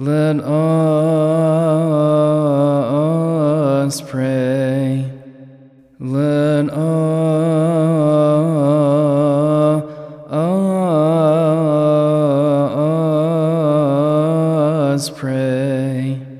Let us pray. Let us pray.